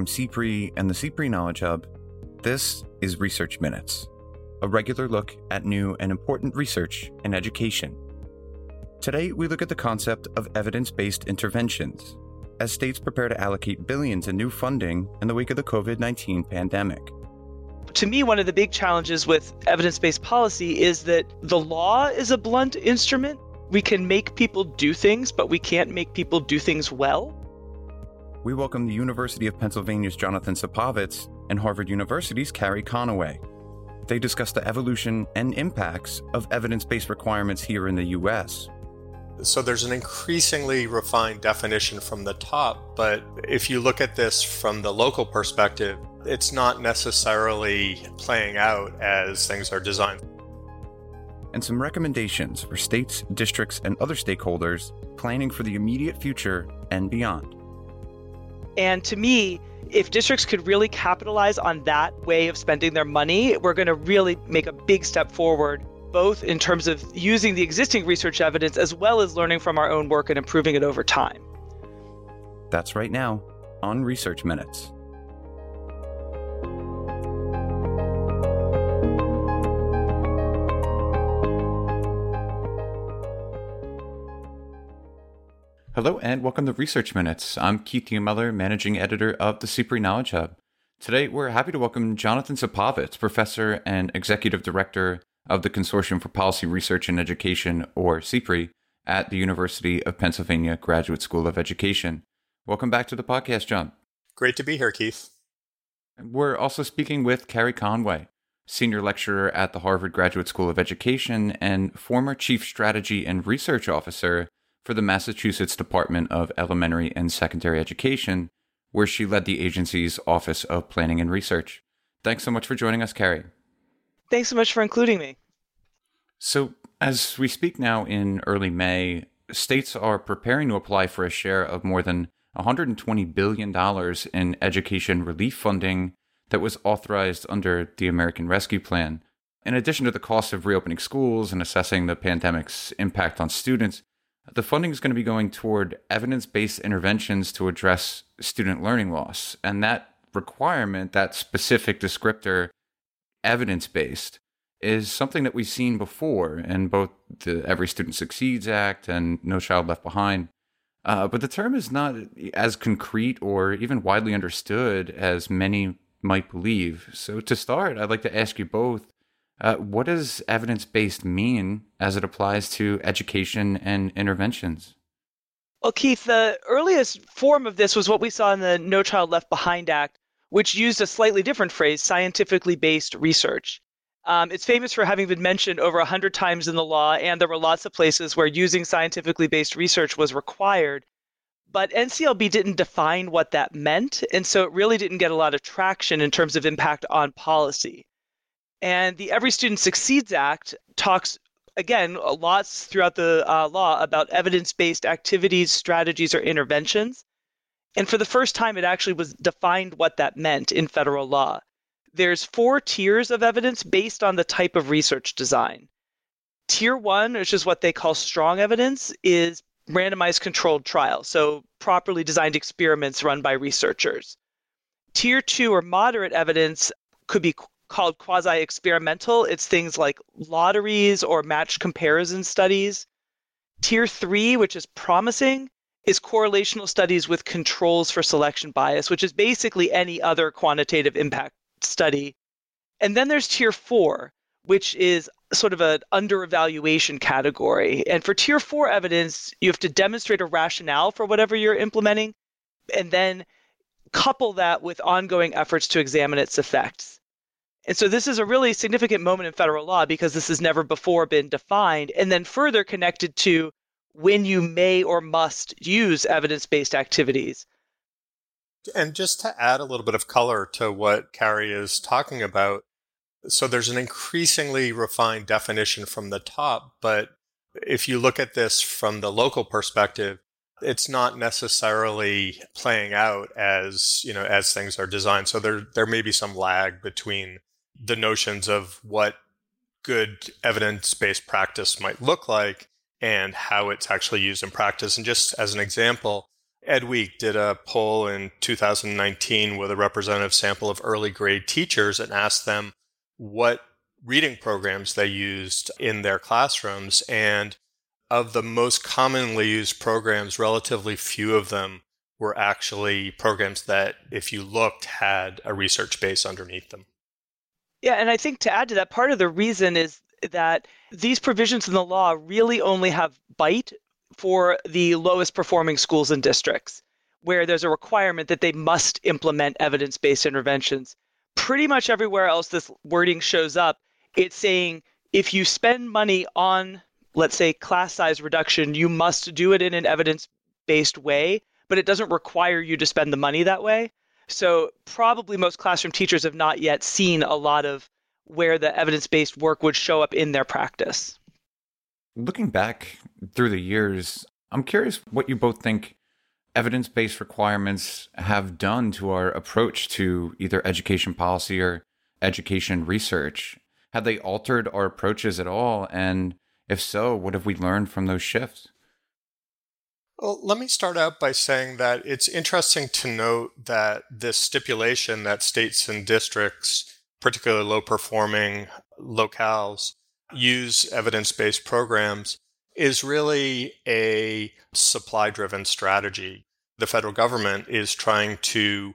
from CPRE and the CPRE Knowledge Hub, this is Research Minutes, a regular look at new and important research in education. Today, we look at the concept of evidence based interventions as states prepare to allocate billions in new funding in the wake of the COVID 19 pandemic. To me, one of the big challenges with evidence based policy is that the law is a blunt instrument. We can make people do things, but we can't make people do things well. We welcome the University of Pennsylvania's Jonathan Supovitz and Harvard University's Carrie Conaway. They discuss the evolution and impacts of evidence based requirements here in the U.S. So there's an increasingly refined definition from the top, but if you look at this from the local perspective, it's not necessarily playing out as things are designed. And some recommendations for states, districts, and other stakeholders planning for the immediate future and beyond. And to me, if districts could really capitalize on that way of spending their money, we're going to really make a big step forward both in terms of using the existing research evidence as well as learning from our own work and improving it over time. That's right now on Research Minutes. Hello and welcome to Research Minutes. I'm Keith Miller, managing editor of the CPRE Knowledge Hub. Today, we're happy to welcome Jonathan Supovitz, professor and executive director of the Consortium for Policy Research and Education, or CPRE, at the University of Pennsylvania Graduate School of Education. Welcome back to the podcast, John. Great to be here, Keith. We're also speaking with Carrie Conaway, senior lecturer at the Harvard Graduate School of Education and former chief strategy and research officer for the Massachusetts Department of Elementary and Secondary Education, where she led the agency's Office of Planning and Research. Thanks so much for joining us, Carrie. Thanks so much for including me. So, as we speak now in early May, states are preparing to apply for a share of more than $120 billion in education relief funding that was authorized under the American Rescue Plan. In addition to the cost of reopening schools and assessing the pandemic's impact on students, the funding is going to be going toward evidence based interventions to address student learning loss. And that requirement, that specific descriptor, evidence based is something that we've seen before in both the Every Student Succeeds Act and No Child Left Behind. Uh, but the term is not as concrete or even widely understood as many might believe. So, to start, I'd like to ask you both uh, what does evidence based mean as it applies to education and interventions? Well, Keith, the earliest form of this was what we saw in the No Child Left Behind Act, which used a slightly different phrase, scientifically based research. Um, it's famous for having been mentioned over 100 times in the law, and there were lots of places where using scientifically based research was required. But NCLB didn't define what that meant, and so it really didn't get a lot of traction in terms of impact on policy. And the Every Student Succeeds Act talks, again, lots throughout the uh, law about evidence based activities, strategies, or interventions. And for the first time, it actually was defined what that meant in federal law. There's four tiers of evidence based on the type of research design. Tier one, which is what they call strong evidence, is randomized controlled trials, so properly designed experiments run by researchers. Tier two or moderate evidence could be called quasi experimental. It's things like lotteries or matched comparison studies. Tier three, which is promising, is correlational studies with controls for selection bias, which is basically any other quantitative impact study. And then there's tier four, which is sort of an under evaluation category. And for tier four evidence, you have to demonstrate a rationale for whatever you're implementing and then couple that with ongoing efforts to examine its effects. And so this is a really significant moment in federal law because this has never before been defined and then further connected to when you may or must use evidence based activities. And just to add a little bit of color to what Carrie is talking about, so there's an increasingly refined definition from the top, but if you look at this from the local perspective, it's not necessarily playing out as, you know, as things are designed. So there there may be some lag between the notions of what good evidence-based practice might look like and how it's actually used in practice. And just as an example, Ed Week did a poll in 2019 with a representative sample of early grade teachers and asked them what reading programs they used in their classrooms. And of the most commonly used programs, relatively few of them were actually programs that, if you looked, had a research base underneath them. Yeah, and I think to add to that, part of the reason is that these provisions in the law really only have bite for the lowest performing schools and districts, where there's a requirement that they must implement evidence based interventions. Pretty much everywhere else this wording shows up, it's saying if you spend money on, let's say, class size reduction, you must do it in an evidence based way, but it doesn't require you to spend the money that way. So, probably most classroom teachers have not yet seen a lot of where the evidence based work would show up in their practice. Looking back through the years, I'm curious what you both think evidence based requirements have done to our approach to either education policy or education research. Have they altered our approaches at all? And if so, what have we learned from those shifts? Well, let me start out by saying that it's interesting to note that this stipulation that states and districts, particularly low performing locales, use evidence based programs is really a supply driven strategy. The federal government is trying to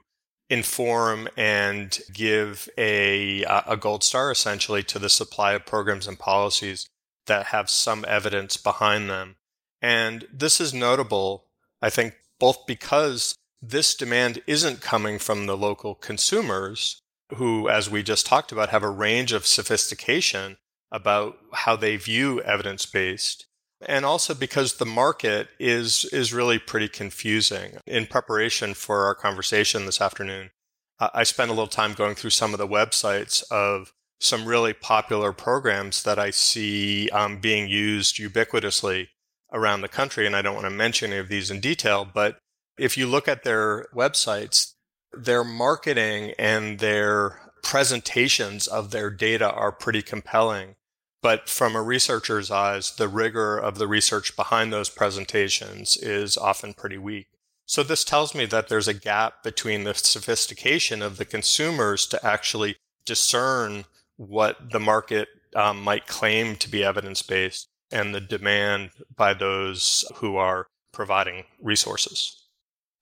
inform and give a, a gold star essentially to the supply of programs and policies that have some evidence behind them. And this is notable, I think, both because this demand isn't coming from the local consumers who, as we just talked about, have a range of sophistication about how they view evidence based and also because the market is is really pretty confusing. In preparation for our conversation this afternoon, I spent a little time going through some of the websites of some really popular programs that I see um, being used ubiquitously around the country. And I don't want to mention any of these in detail, but if you look at their websites, their marketing and their presentations of their data are pretty compelling. But from a researcher's eyes, the rigor of the research behind those presentations is often pretty weak. So this tells me that there's a gap between the sophistication of the consumers to actually discern what the market um, might claim to be evidence based and the demand by those who are providing resources.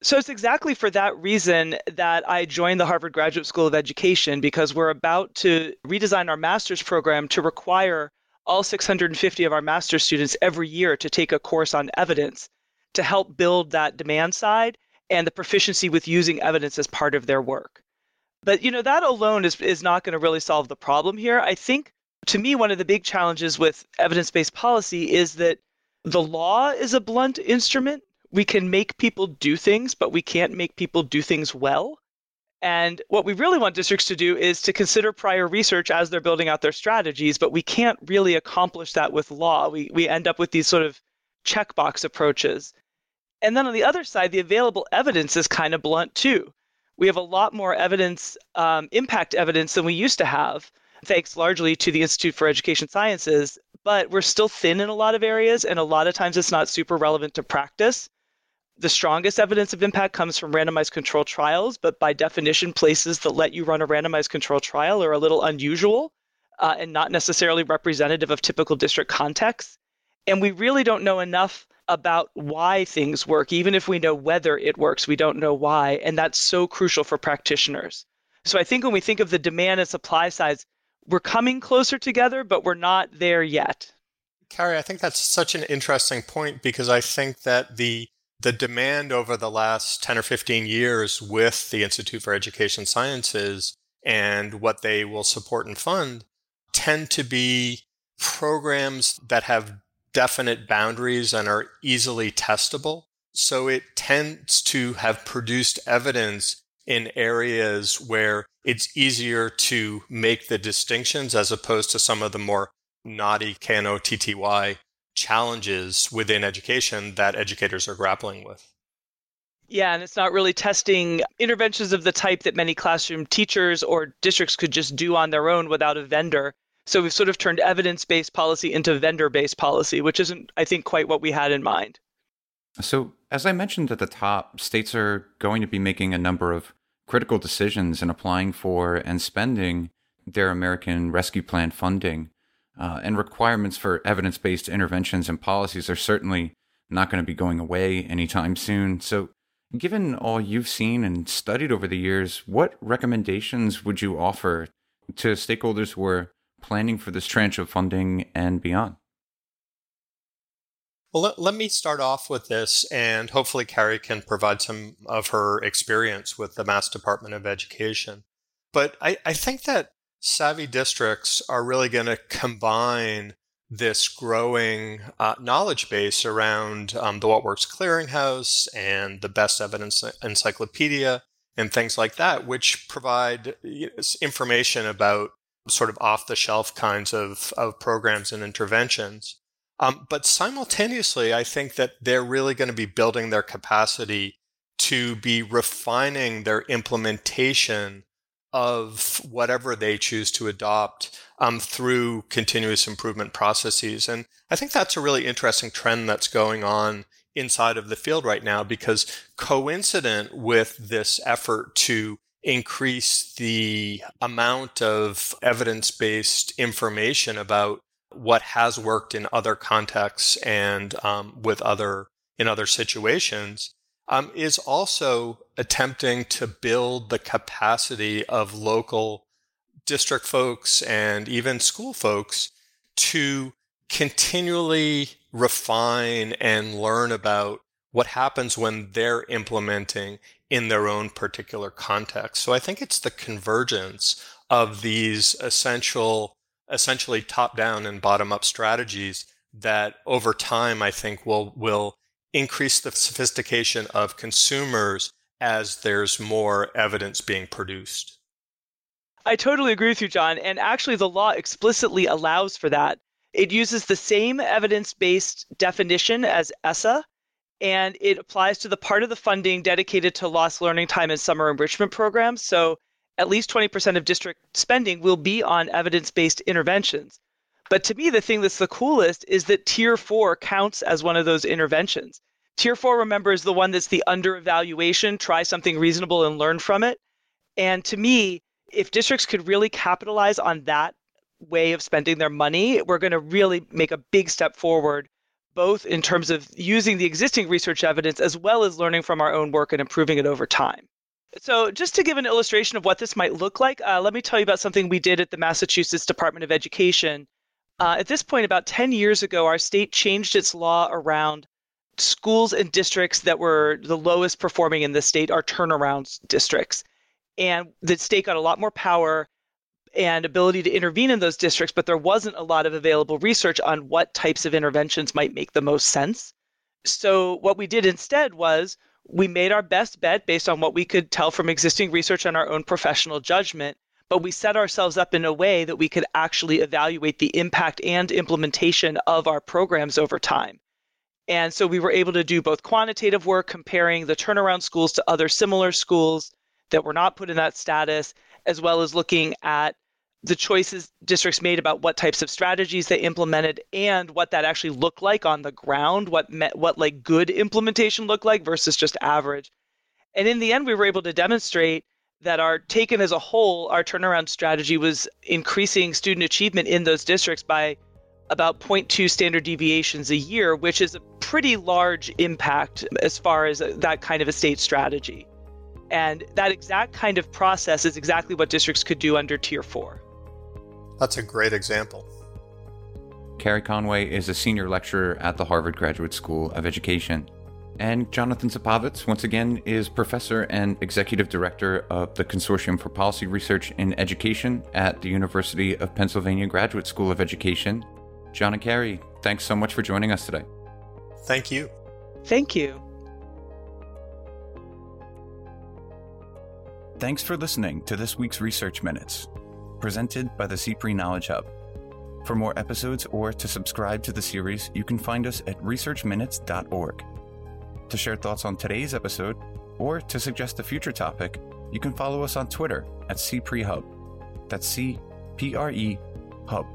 So it's exactly for that reason that I joined the Harvard Graduate School of Education because we're about to redesign our master's program to require all 650 of our master's students every year to take a course on evidence to help build that demand side and the proficiency with using evidence as part of their work. But you know that alone is is not going to really solve the problem here. I think to me one of the big challenges with evidence-based policy is that the law is a blunt instrument we can make people do things, but we can't make people do things well. And what we really want districts to do is to consider prior research as they're building out their strategies, but we can't really accomplish that with law. We, we end up with these sort of checkbox approaches. And then on the other side, the available evidence is kind of blunt too. We have a lot more evidence, um, impact evidence than we used to have, thanks largely to the Institute for Education Sciences, but we're still thin in a lot of areas, and a lot of times it's not super relevant to practice the strongest evidence of impact comes from randomized control trials, but by definition, places that let you run a randomized control trial are a little unusual uh, and not necessarily representative of typical district contexts. And we really don't know enough about why things work. Even if we know whether it works, we don't know why. And that's so crucial for practitioners. So I think when we think of the demand and supply sides, we're coming closer together, but we're not there yet. Carrie, I think that's such an interesting point because I think that the the demand over the last 10 or 15 years with the Institute for Education Sciences and what they will support and fund tend to be programs that have definite boundaries and are easily testable. So it tends to have produced evidence in areas where it's easier to make the distinctions as opposed to some of the more naughty KNOTTY challenges within education that educators are grappling with. Yeah, and it's not really testing interventions of the type that many classroom teachers or districts could just do on their own without a vendor. So we've sort of turned evidence based policy into vendor based policy, which isn't, I think, quite what we had in mind. So, as I mentioned at the top, states are going to be making a number of critical decisions in applying for and spending their American Rescue Plan funding. Uh, and requirements for evidence based interventions and policies are certainly not going to be going away anytime soon. So, given all you've seen and studied over the years, what recommendations would you offer to stakeholders who are planning for this tranche of funding and beyond? Well, let, let, me start off with this, and hopefully, Carrie can provide some of her experience with the Mass Department of Education. But I, I think that savvy districts are really going to combine this growing uh, knowledge base around um, the What Works Clearinghouse and the Best Evidence Encyclopedia and things like that, which provide information about sort of off the shelf kinds of, of programs and interventions. Um, but simultaneously, I think that they're really going to be building their capacity to be refining their implementation of whatever they choose to adopt um, through continuous improvement processes. And I think that's a really interesting trend that's going on inside of the field right now because coincident with this effort to increase the amount of evidence based information about what has worked in other contexts and um, with other in other situations um, is also attempting to build the capacity of local district folks and even school folks to continually refine and learn about what happens when they're implementing in their own particular context. So I think it's the convergence of these essential essentially top down and bottom up strategies that over time I think will will increase the sophistication of consumers as there's more evidence being produced. I totally agree with you, John. And actually, the law explicitly allows for that. It uses the same evidence based definition as ESSA, and it applies to the part of the funding dedicated to lost learning time and summer enrichment programs. So at least 20% of district spending will be on evidence based interventions. But to me, the thing that's the coolest is that tier four counts as one of those interventions. Tier four, remember, is the one that's the under evaluation, try something reasonable and learn from it. And to me, if districts could really capitalize on that way of spending their money, we're going to really make a big step forward, both in terms of using the existing research evidence as well as learning from our own work and improving it over time. So, just to give an illustration of what this might look like, uh, let me tell you about something we did at the Massachusetts Department of Education. Uh, at this point, about 10 years ago, our state changed its law around schools and districts that were the lowest performing in the state are turnaround districts. And the state got a lot more power and ability to intervene in those districts, but there wasn't a lot of available research on what types of interventions might make the most sense. So, what we did instead was we made our best bet based on what we could tell from existing research and our own professional judgment, but we set ourselves up in a way that we could actually evaluate the impact and implementation of our programs over time. And so we were able to do both quantitative work comparing the turnaround schools to other similar schools that were not put in that status, as well as looking at the choices districts made about what types of strategies they implemented and what that actually looked like on the ground, what met, what like good implementation looked like versus just average. And in the end, we were able to demonstrate that our taken as a whole, our turnaround strategy was increasing student achievement in those districts by about 0.2 standard deviations a year, which is a pretty large impact as far as that kind of a state strategy. And that exact kind of process is exactly what districts could do under Tier 4. That's a great example. Carrie Conaway is a senior lecturer at the Harvard Graduate School of Education. And Jonathan Supovitz, once again, is professor and executive director of the Consortium for Policy Research in Education at the University of Pennsylvania Graduate School of Education. John and Carrie, thanks so much for joining us today. Thank you. Thank you. Thanks for listening to this week's Research Minutes presented by the CPRE Knowledge Hub. For more episodes or to subscribe to the series, you can find us at researchminutes.org. To share thoughts on today's episode or to suggest a future topic, you can follow us on Twitter at CPRE Hub. That's C P R E Hub.